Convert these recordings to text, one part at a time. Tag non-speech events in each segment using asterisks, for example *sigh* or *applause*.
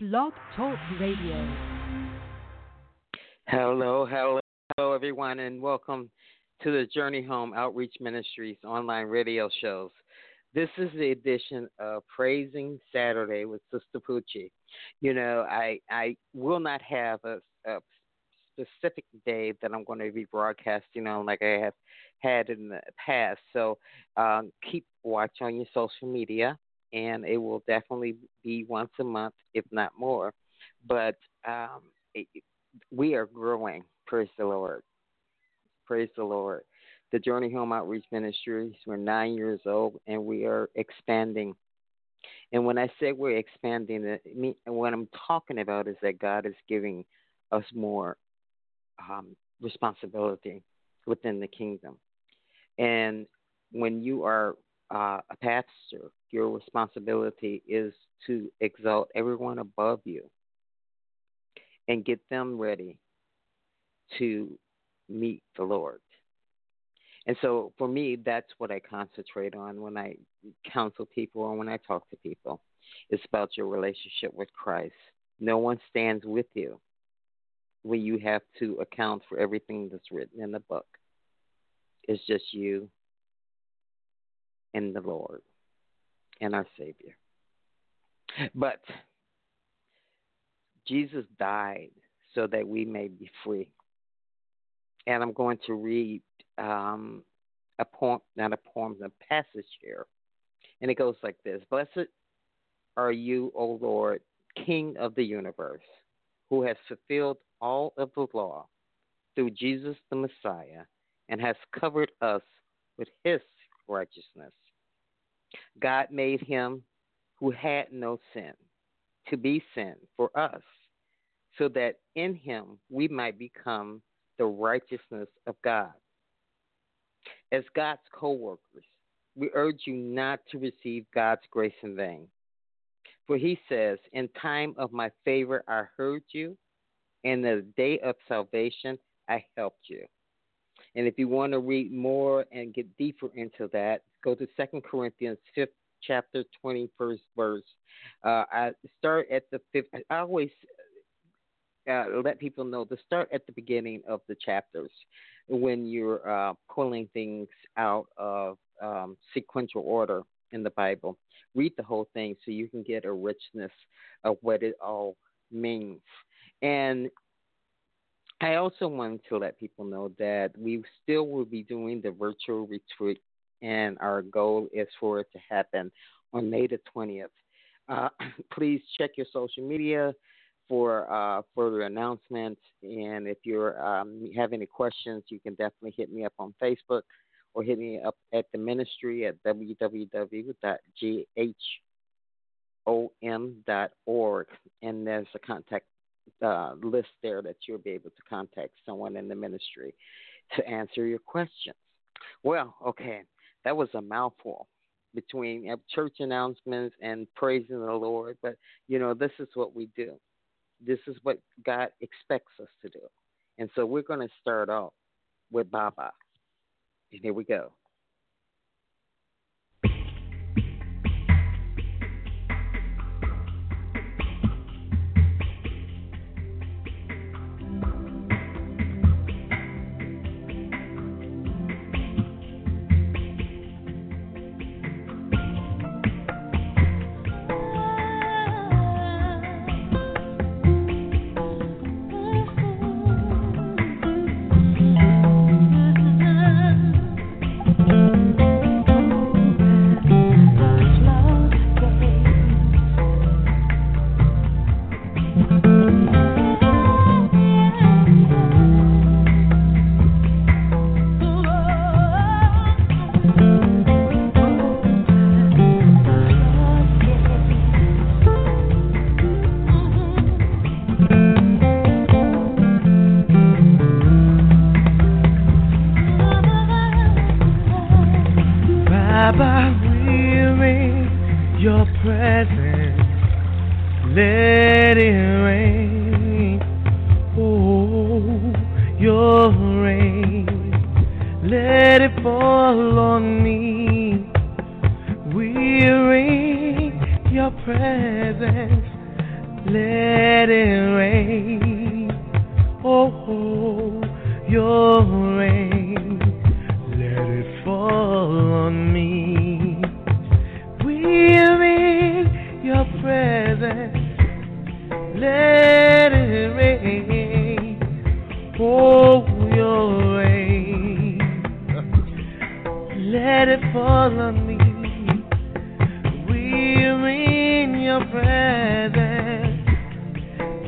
Blog Talk Radio. Hello, hello, hello, everyone, and welcome to the Journey Home Outreach Ministries online radio shows. This is the edition of Praising Saturday with Sister Poochie. You know, I I will not have a, a specific day that I'm going to be broadcasting on like I have had in the past. So um, keep watch on your social media, and it will definitely be once a month, if not more. But um, it, we are growing. Praise the Lord. Praise the Lord. The Journey Home Outreach Ministries, we're nine years old, and we are expanding. And when I say we're expanding, what I'm talking about is that God is giving us more um, responsibility within the kingdom. And when you are uh, a pastor, your responsibility is to exalt everyone above you and get them ready to meet the Lord. And so for me, that's what I concentrate on when I counsel people or when I talk to people. It's about your relationship with Christ. No one stands with you when you have to account for everything that's written in the book. It's just you and the Lord and our Savior. But Jesus died so that we may be free. And I'm going to read um, a poem, not a poem, a passage here. And it goes like this Blessed are you, O Lord, King of the universe, who has fulfilled all of the law through Jesus the Messiah and has covered us with his righteousness. God made him who had no sin to be sin for us, so that in him we might become the righteousness of God. As God's co workers, we urge you not to receive God's grace in vain. For he says, In time of my favor I heard you, and in the day of salvation I helped you. And if you want to read more and get deeper into that, go to Second Corinthians 5th chapter 21st verse. Uh, I start at the fifth. I always uh, let people know to start at the beginning of the chapters when you're uh, pulling things out of um, sequential order in the Bible. Read the whole thing so you can get a richness of what it all means. And I also wanted to let people know that we still will be doing the virtual retreat, and our goal is for it to happen on May the 20th. Uh, *clears throat* please check your social media for uh, further announcements. And if you um, have any questions, you can definitely hit me up on Facebook or hit me up at the ministry at www.ghom.org. And there's a contact uh, list there that you'll be able to contact someone in the ministry to answer your questions. Well, okay, that was a mouthful between uh, church announcements and praising the Lord, but you know, this is what we do. This is what God expects us to do. And so we're going to start off with Baba. And here we go.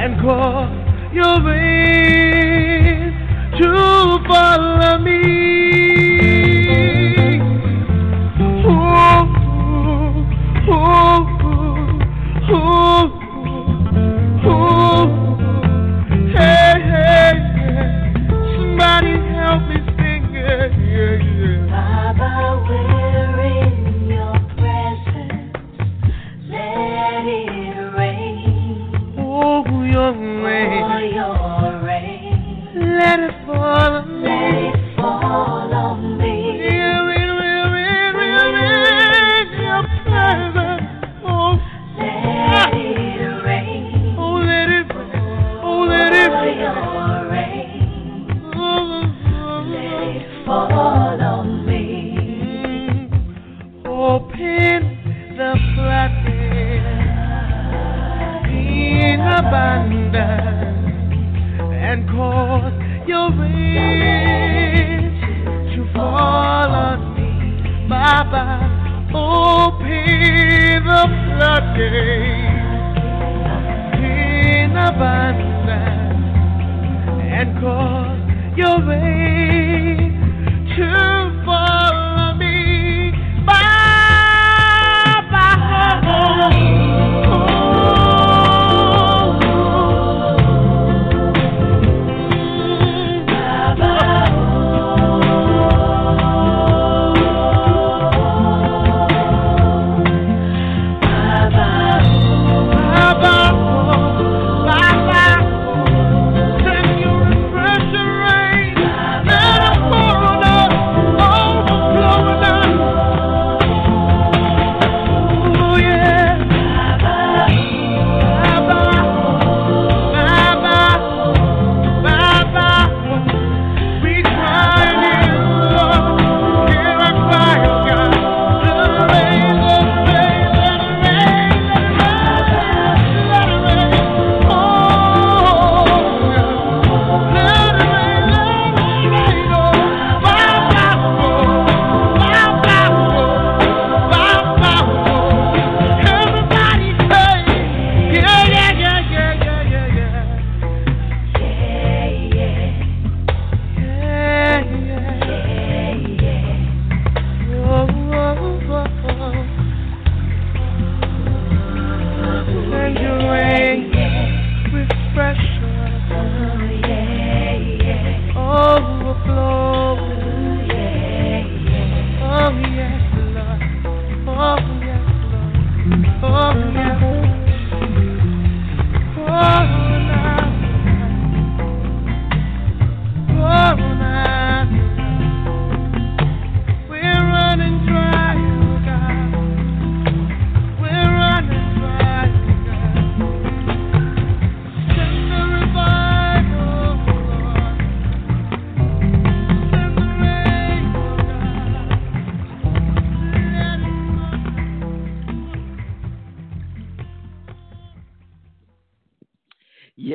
and call your name to follow me. because you're ready.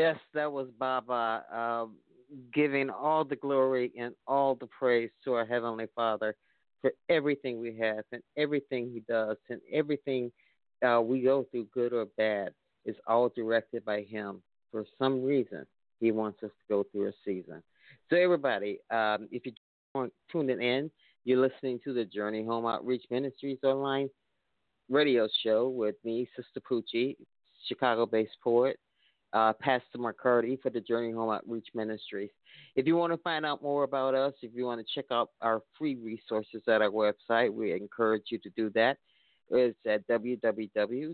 yes, that was Baba uh, giving all the glory and all the praise to our Heavenly Father for everything we have and everything He does and everything uh, we go through, good or bad, is all directed by Him. For some reason, He wants us to go through a season. So, everybody, um, if you're tuning in, you're listening to the Journey Home Outreach Ministries online radio show with me, Sister Poochie, Chicago based poet, uh, Pastor McCarty for the Journey Home Outreach Ministries. If you want to find out more about us, if you want to check out our free resources at our website, we encourage you to do that. It's at www.jhom.org,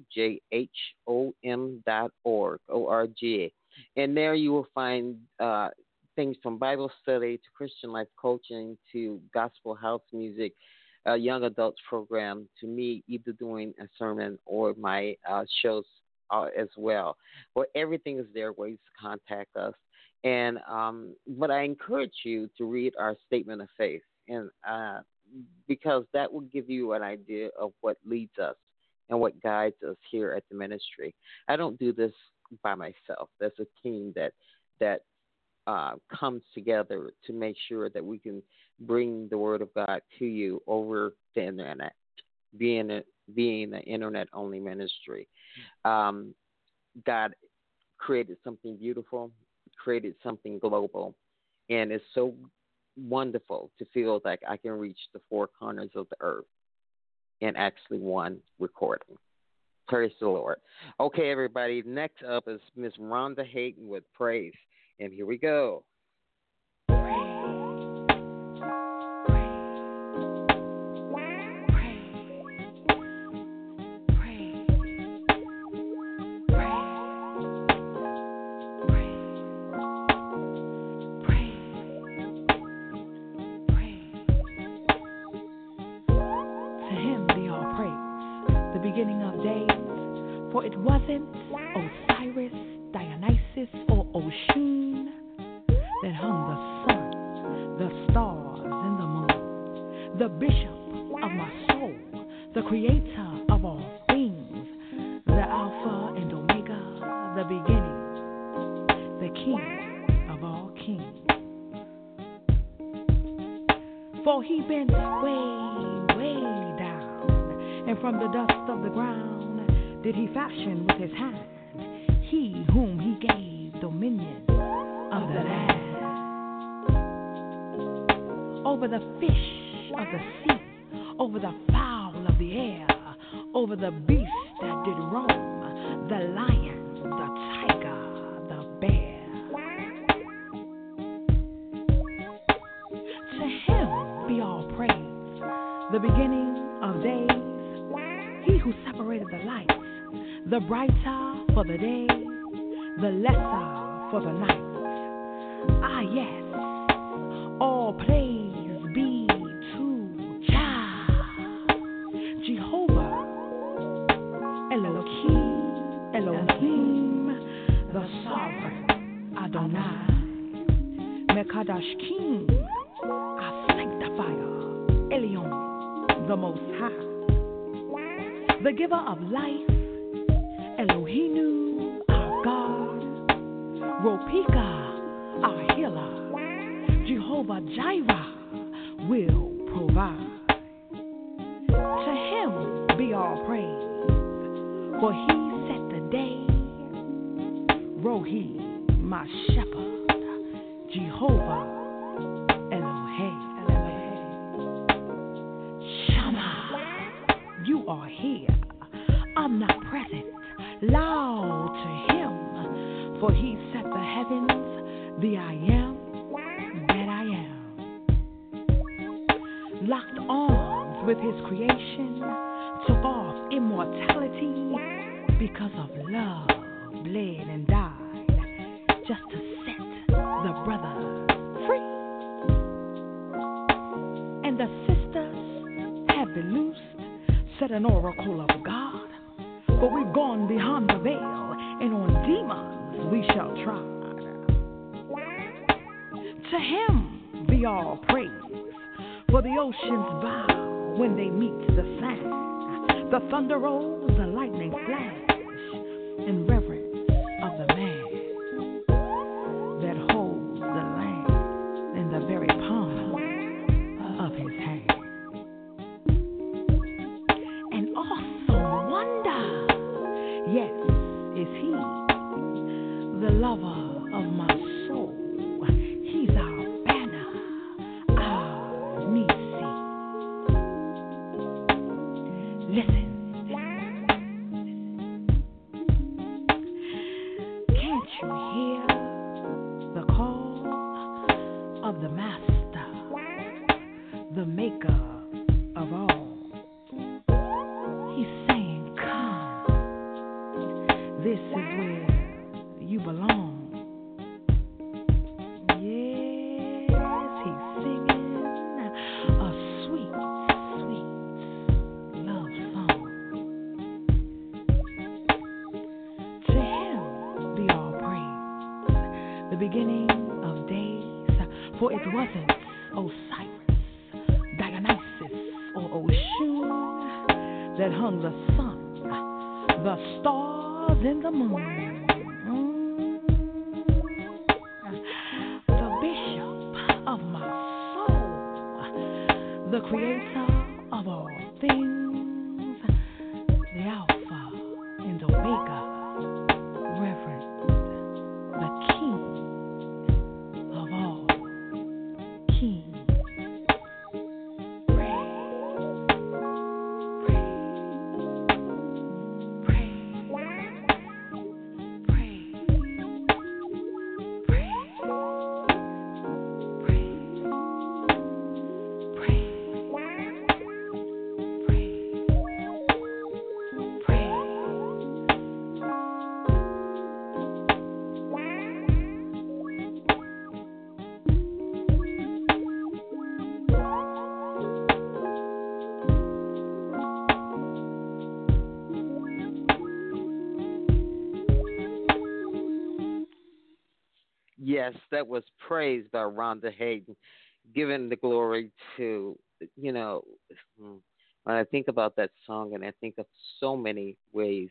O-R-G. And there you will find uh, things from Bible study to Christian life coaching to gospel house music, uh, young adults program to me either doing a sermon or my uh, shows uh, as well. Well, everything is there, ways to contact us. And um, but I encourage you to read our statement of faith, and uh, because that will give you an idea of what leads us and what guides us here at the ministry. I don't do this by myself. There's a team that that uh, comes together to make sure that we can bring the Word of God to you over the internet, being a, being an internet only ministry. Um, God created something beautiful, created something global, and it's so wonderful to feel like I can reach the four corners of the earth in actually one recording. Praise the Lord. Okay, everybody. Next up is Miss Rhonda Hayden with Praise. And here we go. It wasn't Osiris, Dionysus, or Oshun that hung the sun, the stars, and the moon. The bishop of my soul, the creator of all things, the Alpha and Omega, the beginning, the King of all kings. For he bent way, way down, and from the dust of the ground did he fashion with his hand he whom he gave dominion of the land. Over the fish of the sea, over the fowl of the air, over the beast that did roam, the lion, the tiger, the bear. To him be all praise, the beginning of days, he who separated the light, the brighter for the day, the lesser for the night. Ah, yes, all praise be to Jah, Jehovah, Elohim, Elohim, the sovereign Adonai, Mekadosh King, our sanctifier, Elyon, the Most High, the giver of life, Ropika, our healer, Jehovah Jireh will provide. To him be all praise, for he set the day. Rohi, my shepherd, Jehovah Elohim. Shammah, you are here, the I am that I am. Locked arms with his creation, Rolls, the lightning flash, in reverence of the man that holds the land in the very palm of his hand. An awesome wonder, yes, is he, the lover That was praised by Rhonda Hayden, giving the glory to, you know, when I think about that song and I think of so many ways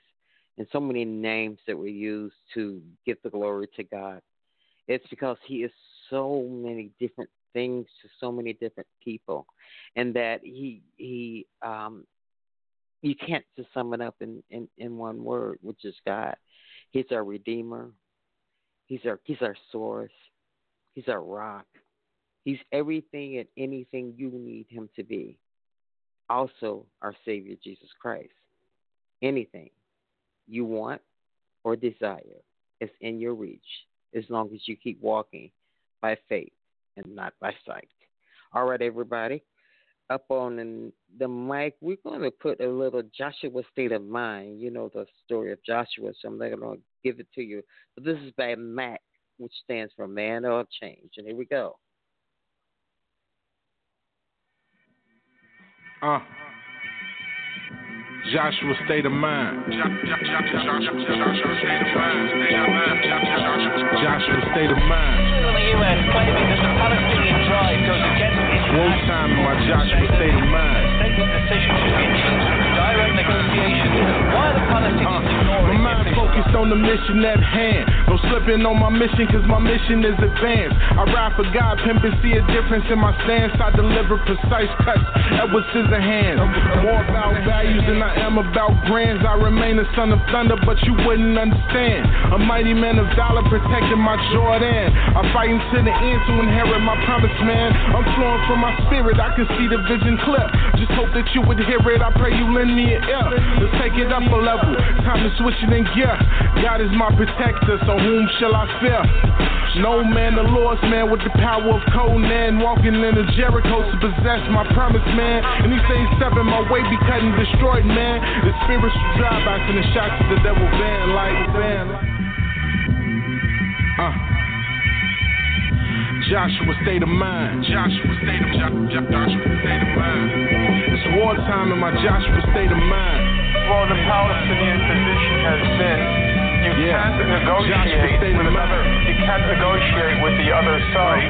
and so many names that were used to give the glory to God, it's because He is so many different things to so many different people, and that He He um you can't just sum it up in in in one word, which is God. He's our Redeemer. He's our he's our source. He's our rock. He's everything and anything you need him to be. Also our Savior Jesus Christ. Anything you want or desire is in your reach as long as you keep walking by faith and not by sight. All right, everybody. Up on the, the mic, we're going to put a little Joshua State of Mind. You know the story of Joshua, so I'm not going to give it to you. But this is by MAC, which stands for Man of Change. And here we go. Uh. Joshua state of mind. Joshua state of mind. International time in my Joshua state of mind. State's decision direct. My mind focused on the mission at hand. No slipping on my mission, cause my mission is advanced. I ride for God, pimp and see a difference in my stance. I deliver precise cuts, Edward Scissorhands. More about values than I am about grands. I remain a son of thunder, but you wouldn't understand. A mighty man of valor protecting my Jordan. I'm fighting to the end to inherit my promise, man. I'm flowing from my spirit, I can see the vision clear. Just hope that you would hear it. I pray you lend me an ear. Let's take it up level. Time to switch it in gear. God is my protector, so whom shall I fear? No man, the Lord's man with the power of Conan, walking in the Jericho to possess my promise, man. And he say seven my way be cut and destroyed, man. The spiritual drive-by send the shots to the devil van like van. Uh. Joshua state of mind. Joshua state of Jo- Jo- Joshua state of mind. It's wartime in my Joshua state of mind. Well, the Palestinian position has been you Yeah. can't negotiate with another. You can't negotiate with the other side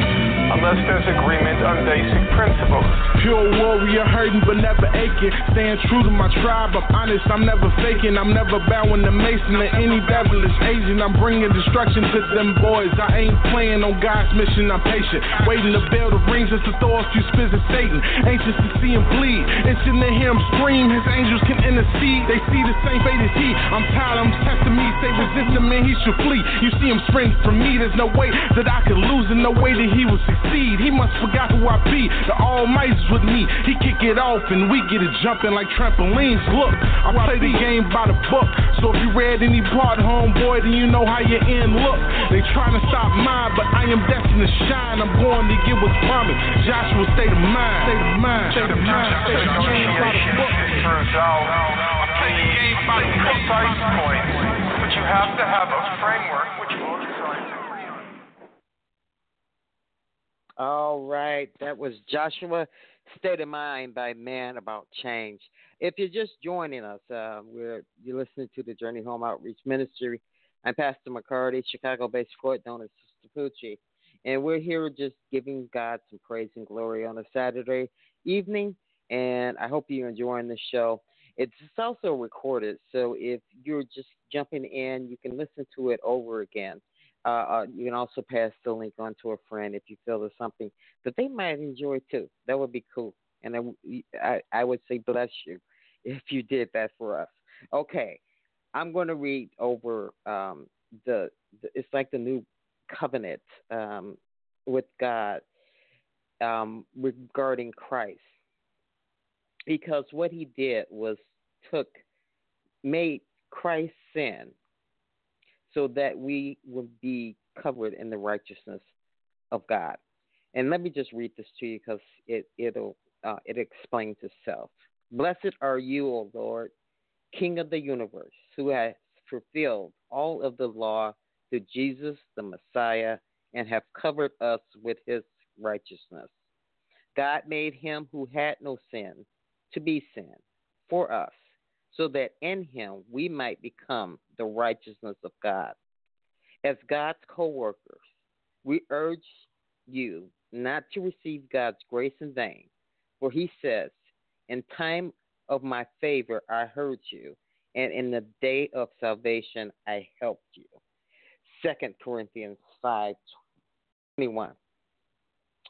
unless there's agreement on basic principles. Pure warrior, hurting but never aching. Staying true to my tribe. I'm honest, I'm never faking. I'm never bowing to Mason or any devilish agent. I'm bringing destruction to them boys. I ain't playing on God's mission. I'm patient, waiting to build the rings just to throw a few spits at Satan. Anxious to see him bleed, itching to hear him scream. His angels can intercede. They see the same fate as he. I'm tired. I'm testing me. Say resist him and he should flee. You see him sprint from me. There's no way that I could lose and no way that he will succeed. He must forgot who I be. The Almighty's with me. He kick it off and we get it jumping like trampolines. Look, I play the game by the book. So if you read any part, homeboy, then you know how your end look. They trying to stop mine, but I am destined to shine. I'm going to get what's promised. Joshua, state of mind. State of mind. State of mind. State of mind. By the Negotiation book. should resolve the precise points, but you have have to have a framework which agree on. All right, that was Joshua State of Mind by Man About Change. If you're just joining us, uh, we're you're listening to the Journey Home Outreach Ministry. I'm Pastor McCarty, Chicago-based known as Sister Poochie, and we're here just giving God some praise and glory on a Saturday evening. And I hope you're enjoying the show. It's also recorded, so if you're just jumping in, you can listen to it over again. Uh, uh, you can also pass the link on to a friend if you feel there's something that they might enjoy too. That would be cool. And I, I, would say bless you *laughs* if you did that for us. Okay, I'm going to read over um, the, the, it's like the new covenant um, with God um, regarding Christ. Because what he did was took, made Christ sin so that we would be covered in the righteousness of God. And let me just read this to you because it it'll uh, it explains itself. Blessed are you, O Lord, King of the universe, who has fulfilled all of the law through Jesus the Messiah and have covered us with his righteousness. God made him who had no sin to be sin for us, so that in him we might become the righteousness of God. As God's co workers, we urge you not to receive God's grace in vain, for he says, In time of my favor I heard you, and in the day of salvation I helped you. Second Corinthians five twenty one.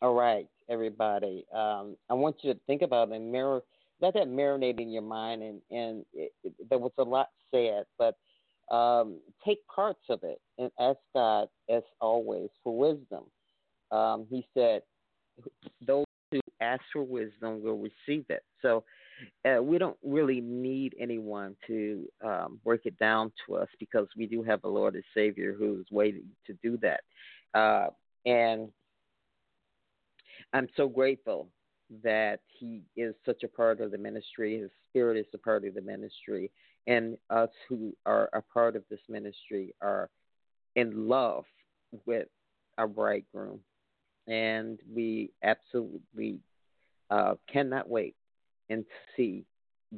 All right, everybody. Um, I want you to think about and mirror let that marinate in your mind and and it, it, there was a lot said, but um, take parts of it and ask God, as always, for wisdom. Um, he said, "Those who ask for wisdom will receive it." So uh, we don't really need anyone to um, break it down to us because we do have a Lord and Savior who's waiting to do that. Uh, and I'm so grateful that he is such a part of the ministry. His spirit is a part of the ministry. And us who are a part of this ministry are in love with our bridegroom. And we absolutely uh, cannot wait and see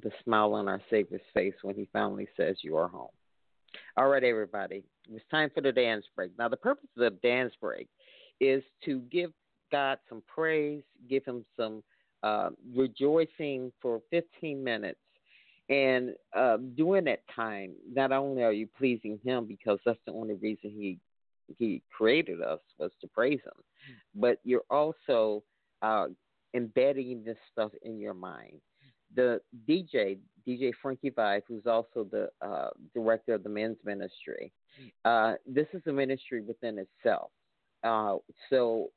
the smile on our Savior's face when he finally says, You are home. All right, everybody. It's time for the dance break. Now, the purpose of the dance break is to give God some praise, give him some uh, rejoicing for 15 minutes. And uh, during that time, not only are you pleasing him because that's the only reason he he created us was to praise him, but you're also uh, embedding this stuff in your mind. The DJ, DJ Frankie Vibe, who's also the uh, director of the men's ministry, uh, this is a ministry within itself. Uh, so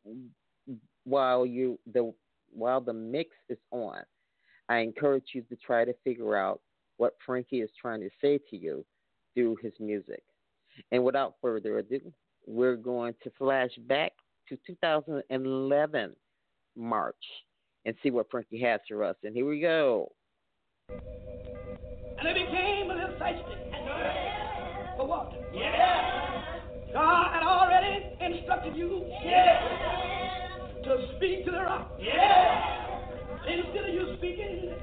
while you the while the mix is on, I encourage you to try to figure out what Frankie is trying to say to you through his music. And without further ado, we're going to flash back to 2011 March and see what Frankie has for us. And here we go. And it became a little thirsty. For what? Yeah. God had already instructed you. Yeah to speak to the rock. Yeah. Instead of you speaking,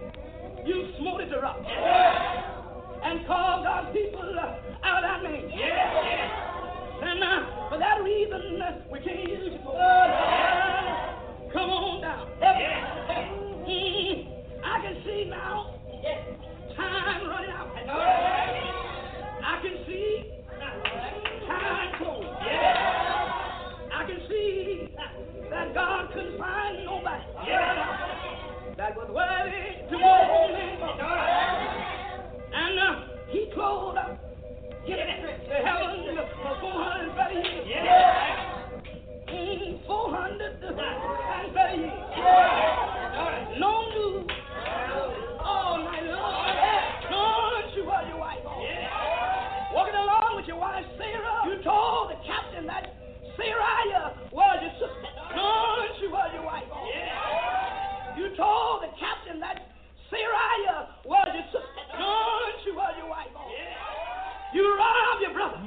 you smote the rock. Yeah. And called God's people out of that name. Yeah. And uh, for that reason, we can't use you. Uh, come on down. Yeah. Mm, I can see now. Time running out. that was worthy to be home and uh, he told us get to heaven for 430 years. Yeah. Mm, 430 years. Yeah. No news. All night long. Don't you are your wife. Yeah. Walking along with your wife Sarah, you told the captain that Sarah was your sister. Don't Sariah was your sister. No, you? was your wife. You robbed your brother.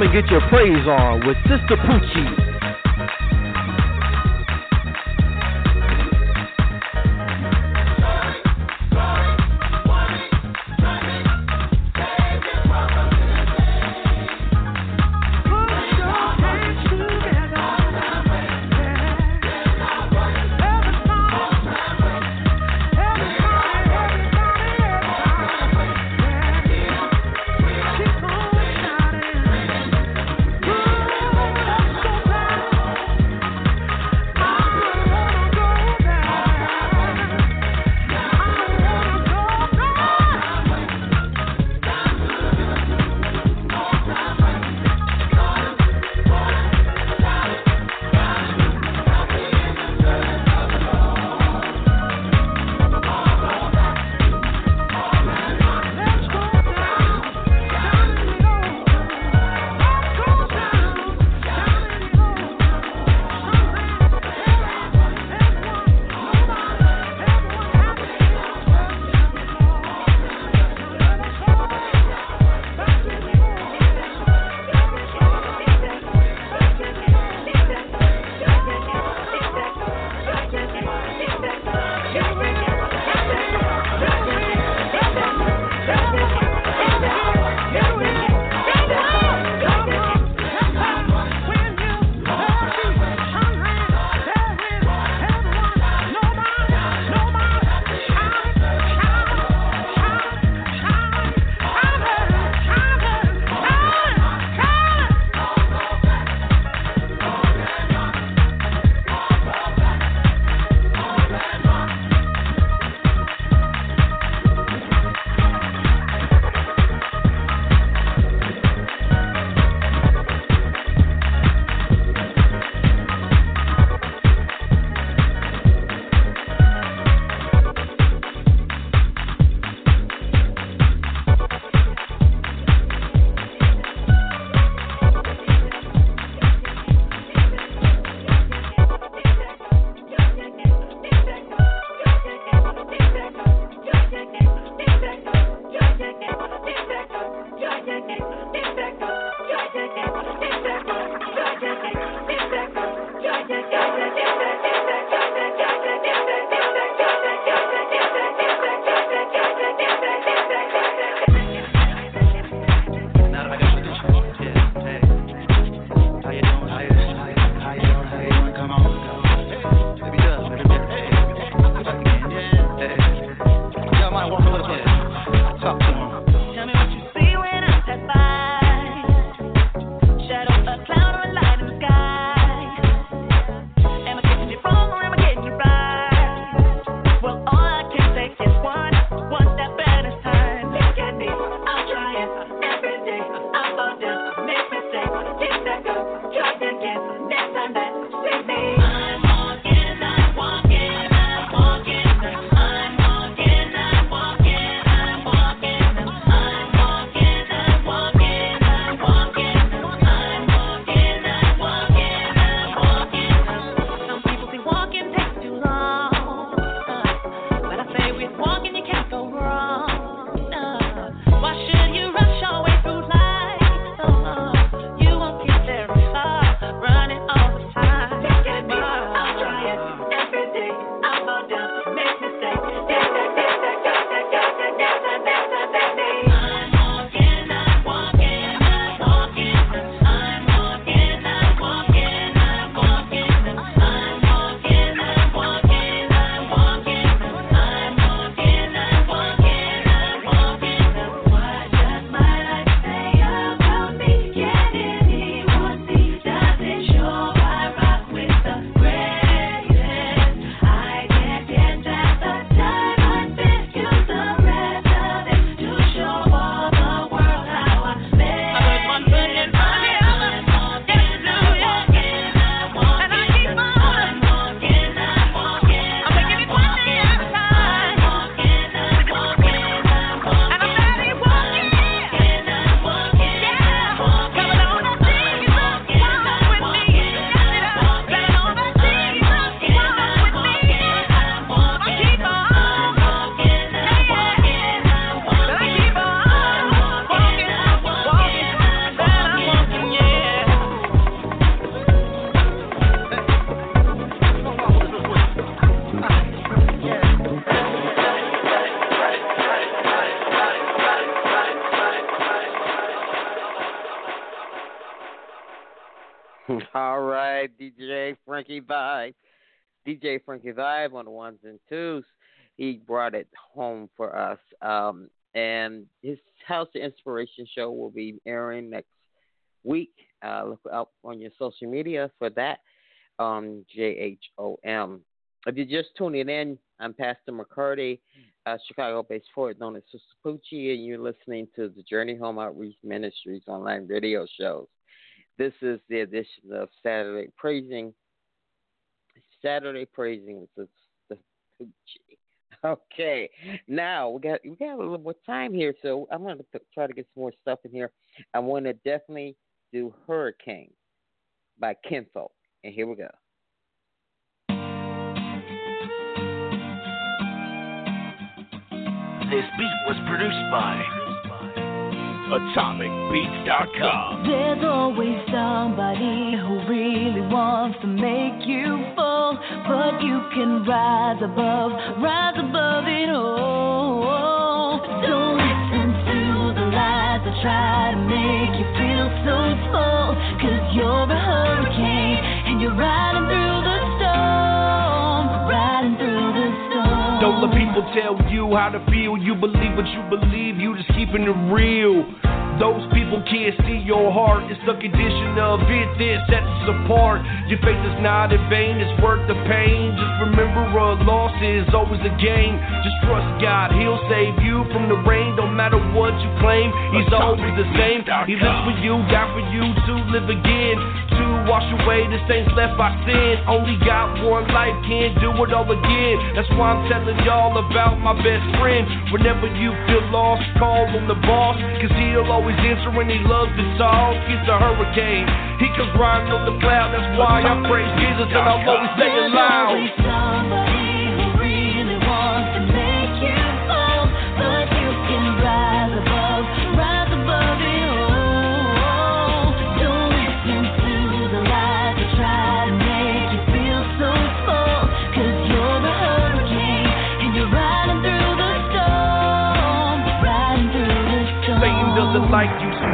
Come and get your praise on with Sister Poochie. Frankie Vibe. DJ Frankie Vibe on the ones and twos. He brought it home for us. Um, and his House of Inspiration show will be airing next week. Uh, look out on your social media for that on JHOM. If you're just tuning in, I'm Pastor McCarty, uh, Chicago based forward known as Sister Poochie, and you're listening to the Journey Home Outreach Ministries online radio shows. This is the edition of Saturday Praising. Saturday Praising. *laughs* Okay, now we got we got a little more time here, so I'm going to try to get some more stuff in here. I want to definitely do Hurricane by Kinfolk, and here we go. This beat was produced by AtomicBeats.com. There's always somebody who really wants to make you fall, but you can rise above, rise above it all. Don't listen to the lies that try to make you feel so small, cause you're a hurricane and you're riding through let people tell you how to feel. You believe what you believe. You just keeping it real. Those people can't see your heart. It's the condition of it that sets us apart. Your faith is not in vain. It's worth the pain. Just remember a loss is always a gain. Just trust God. He'll save you from the rain. Don't matter what you claim. He's always the same. He lives for you, died for you to live again. Wash away the stains left by sin. Only got one life, can't do it all again. That's why I'm telling y'all about my best friend. Whenever you feel lost, call on the boss. Cause he'll always answer when he loves to talk. He's a hurricane. He comes riding on the cloud. That's why I praise Jesus and I'll always There's loud.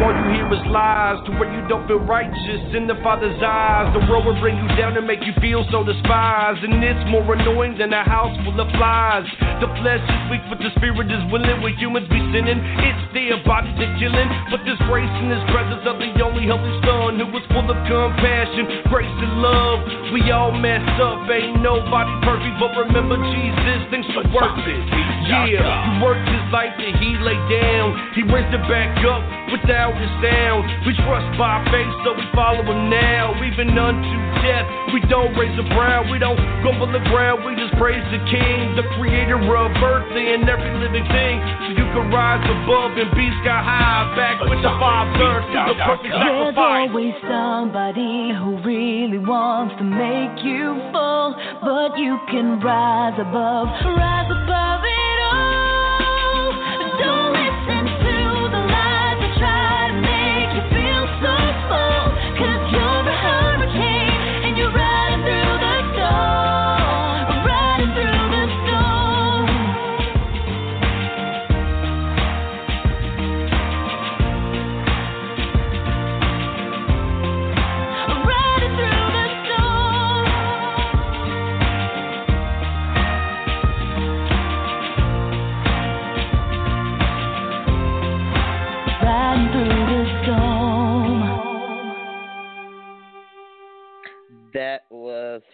All you hear is lies to where you don't feel righteous in the Father's eyes. The world will bring you down and make you feel so despised, and it's more annoying than a house full of flies. The flesh is weak, but the spirit is willing. When humans be sinning, it's their bodies are killing. But this grace and this presence of the only Holy Son who was full of compassion, grace and love. We all mess up, ain't nobody perfect, but remember Jesus thinks you're worth it. Yeah, he worked his life that he laid down. He raised it back up without a sound. We trust by faith, so we follow him now. Even unto death, we don't raise a brow. We don't go for the ground. We just praise the King, the creator earth and every living thing. So you can rise above and be sky high. Back with the Father, through the perfect There's sacrifice. always somebody who really wants to make you fall, but you can rise above, rise above it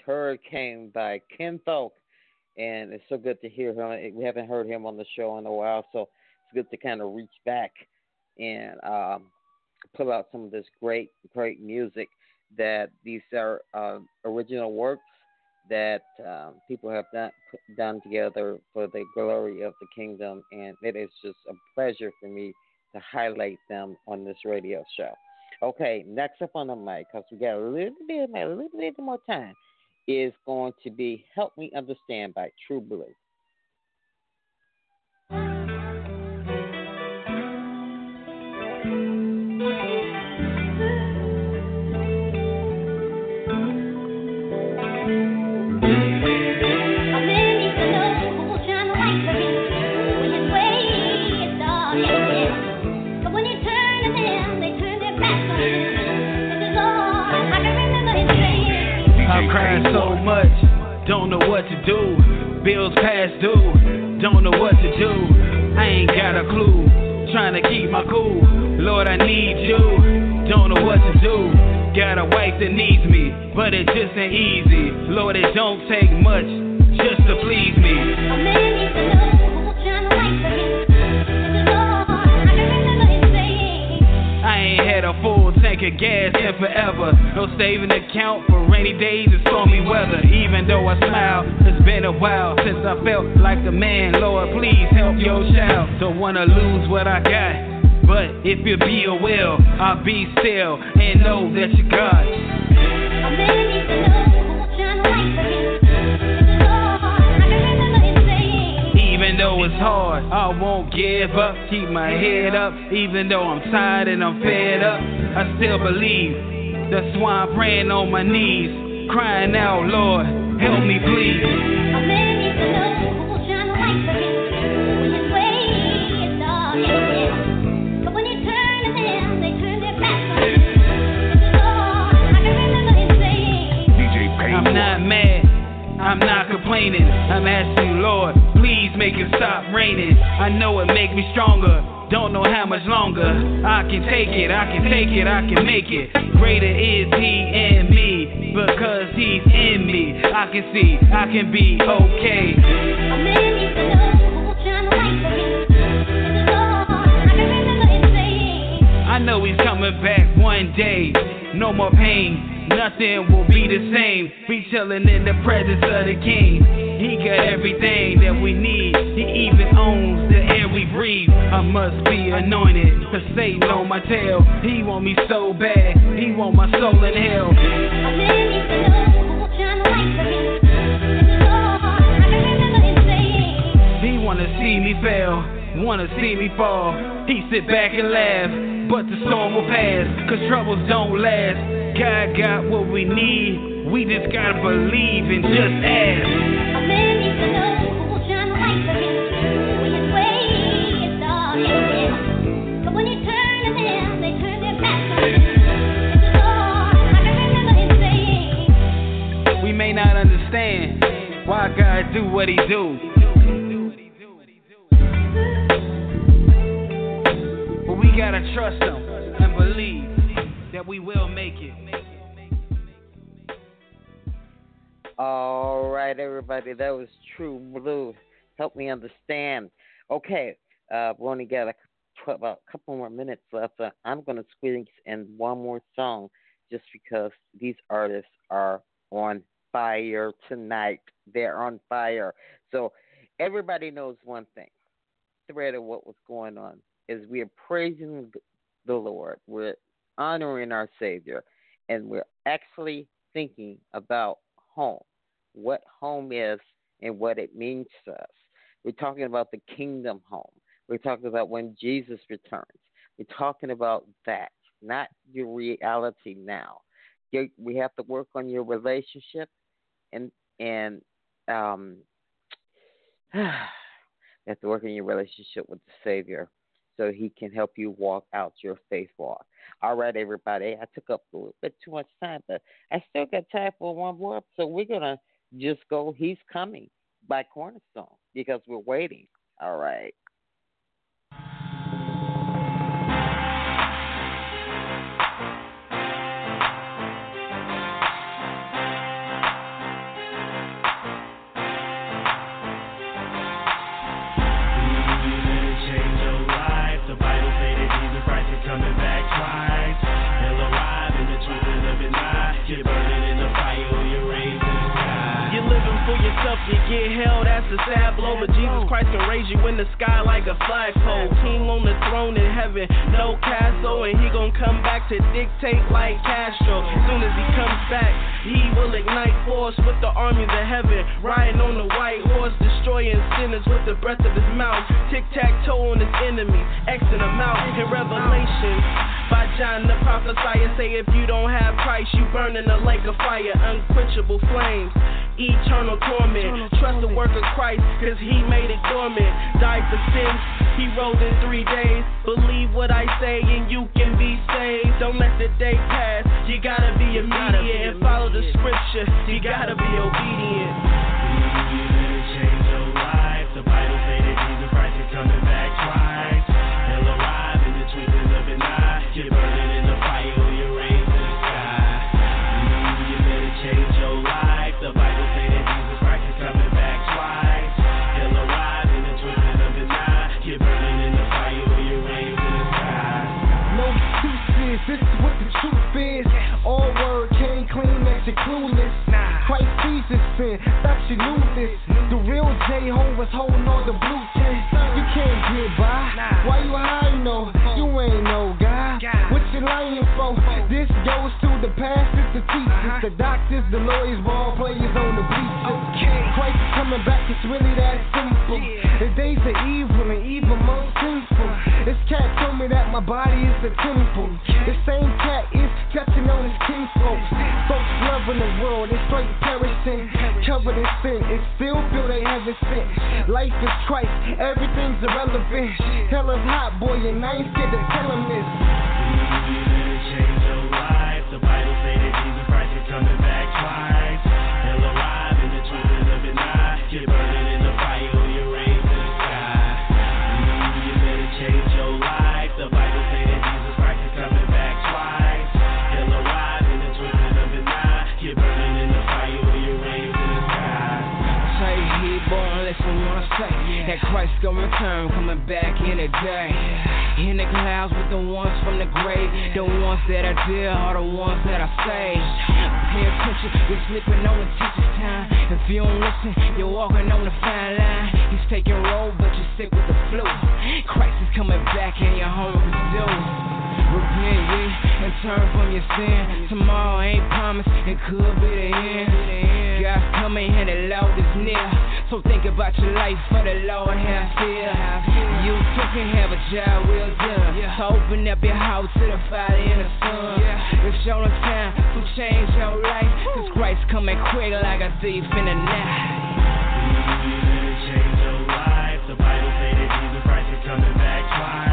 Hurricane by Kinfolk, and it's so good to hear him. We haven't heard him on the show in a while, so it's good to kind of reach back and um, pull out some of this great, great music. That these are uh, original works that um, people have done done together for the glory of the kingdom, and it is just a pleasure for me to highlight them on this radio show. Okay, next up on the mic, because we got a little bit, a little bit more time, is going to be "Help Me Understand" by True Blue. What to do. Bills past due, don't know what to do. I ain't got a clue. Trying to keep my cool. Lord, I need you. Don't know what to do. Got a wife that needs me, but it just ain't easy. Lord, it don't take much just to please me. Tank of gas in forever. No saving account for rainy days and stormy weather. Even though I smile, it's been a while since I felt like a man. Lord, please help your child. Don't wanna lose what I got. But if you be a will, I'll be still and know that you're God. Even though it's hard, I won't give up. Keep my head up. Even though I'm tired and I'm fed up, I still believe. That's why I'm praying on my knees, crying out, Lord, help me please. I'm not mad. I'm not complaining. I'm asking Lord, please make it stop raining. I know it make me stronger. Don't know how much longer. I can take it, I can take it, I can make it. Greater is He in me because He's in me. I can see, I can be okay. I know He's coming back one day. No more pain, nothing will be the same. We chillin' in the presence of the King. He got everything that we need. He even owns I must be anointed, cause Satan on my tail. He want me so bad, he want my soul in hell. He wanna see me fail, wanna see me fall. He sit back and laugh, but the storm will pass, cause troubles don't last. God got what we need, we just gotta believe and just ask. Do what he do. But we gotta trust him and believe that we will make it. All right, everybody, that was True Blue. Help me understand. Okay, uh, we only got a, about a couple more minutes left. I'm going to squeeze in one more song just because these artists are on fire tonight. They're on fire. So everybody knows one thing. Thread of what was going on is we are praising the Lord. We're honoring our Savior, and we're actually thinking about home, what home is, and what it means to us. We're talking about the kingdom home. We're talking about when Jesus returns. We're talking about that, not your reality now. You, we have to work on your relationship, and and um, *sighs* you have to work on your relationship with the Savior, so He can help you walk out your faith walk. All right, everybody. I took up a little bit too much time, but I still got time for one more. So we're gonna just go. He's coming by Cornerstone because we're waiting. All right. Yourself, you get hell, that's a sad blow. But Jesus Christ can raise you in the sky like a flagpole. King on the throne in heaven, no castle. And he gon' come back to dictate like Castro. Soon as he comes back, he will ignite force with the armies of heaven. Riding on the white horse, destroying sinners with the breath of his mouth. Tic tac toe on his enemies, Xing them out in Revelation. By John the prophesier, say if you don't have Christ, you burn in a lake of fire, unquenchable flames, eternal torment. Trust the work of Christ, cause he made it dormant. Died for sins, he rose in three days. Believe what I say, and you can be saved. Don't let the day pass, you gotta be immediate. And follow the scripture, you gotta be obedient. Change your life. The Bible say that Jesus Christ is coming back. Real J Ho was holding on the blue check. You can't get by. Why you hiding though? You ain't no guy. What you lying for? This goes to the pastors, the teachers, uh-huh. the doctors, the lawyers, ball players on the bleachers. Christ is coming back, it's really that simple. The days are evil and even more sinful. This cat told me that my body is a temple. The same cat is touching on his kinfolk. Folks loving the world, they straight. Covered in sin, still feel they haven't sent. Life is Christ, everything's irrelevant. Hell is hot, boy, and I ain't scared to tell this. I say. That Christ gonna return, coming back in a day. In the clouds with the ones from the grave, the ones that I did are the ones that I saved. Pay attention, you're slipping on the teacher's time. If you don't listen, you're walking on the fine line. He's taking roll, but you're sick with the flu. Christ is coming back and you're home with due. Repent, yeah, and turn from your sin. Tomorrow ain't promised, it could be the end. God's coming and the Lord is near. So think about your life for the Lord has fear. You too can have a job well done. So open up your house to the Father and the Son. It's your time to change your life. Cause Christ coming quick like a thief in the night. change your life. The Bible say that Jesus Christ is coming back twice.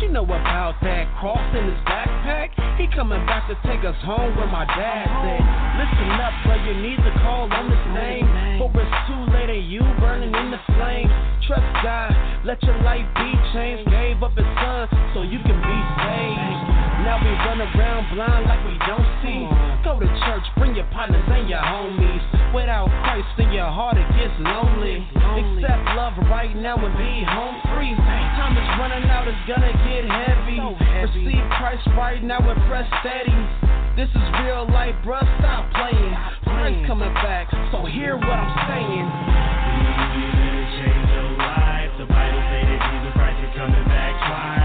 You know about that? Cross in his backpack? He coming back to take us home where my dad at. Listen up, bro, you need to call on his name. For it's too late and you burning in the flames. Trust God, let your life be changed. Gave up his son so you can. Now we run around blind like we don't see. Go to church, bring your partners and your homies. Without Christ in your heart, it gets lonely. Accept love right now and be home free. Time is running out, it's gonna get heavy. Receive Christ right now and press steady. This is real life, bruh, stop playing. Christ coming back, so hear what I'm saying. change your life. The Bible say that Jesus Christ is coming back twice.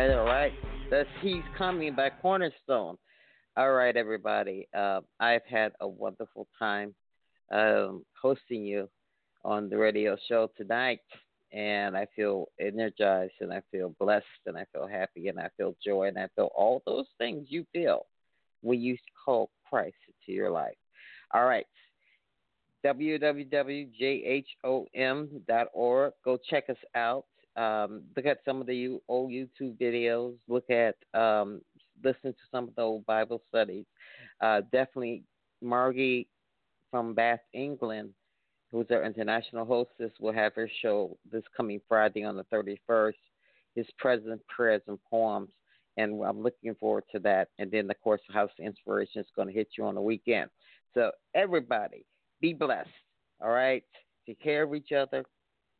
All right, right. That's He's Coming by Cornerstone. All right, everybody. Uh, I've had a wonderful time um, hosting you on the radio show tonight, and I feel energized, and I feel blessed, and I feel happy, and I feel joy, and I feel all those things you feel when you call Christ into your life. All right www.jhom.org. Go check us out. Um, look at some of the old YouTube videos. Look at, um, listen to some of the old Bible studies. Uh, definitely, Margie from Bath, England, who's our international hostess, will have her show this coming Friday on the 31st. His President Prayers and Poems. And I'm looking forward to that. And then, of course, House Inspiration is going to hit you on the weekend. So, everybody, be blessed. All right? Take care of each other,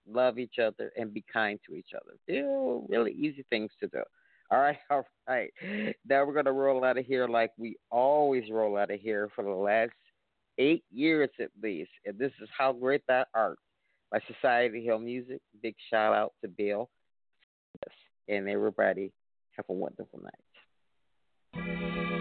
love each other, and be kind to each other. They're really easy things to do. *laughs* All right, all right. Now we're gonna roll out of here like we always roll out of here for the last eight years at least. And this is How Great Thou Art by Society Hill Music. Big shout out to Bill and everybody. Have a wonderful night.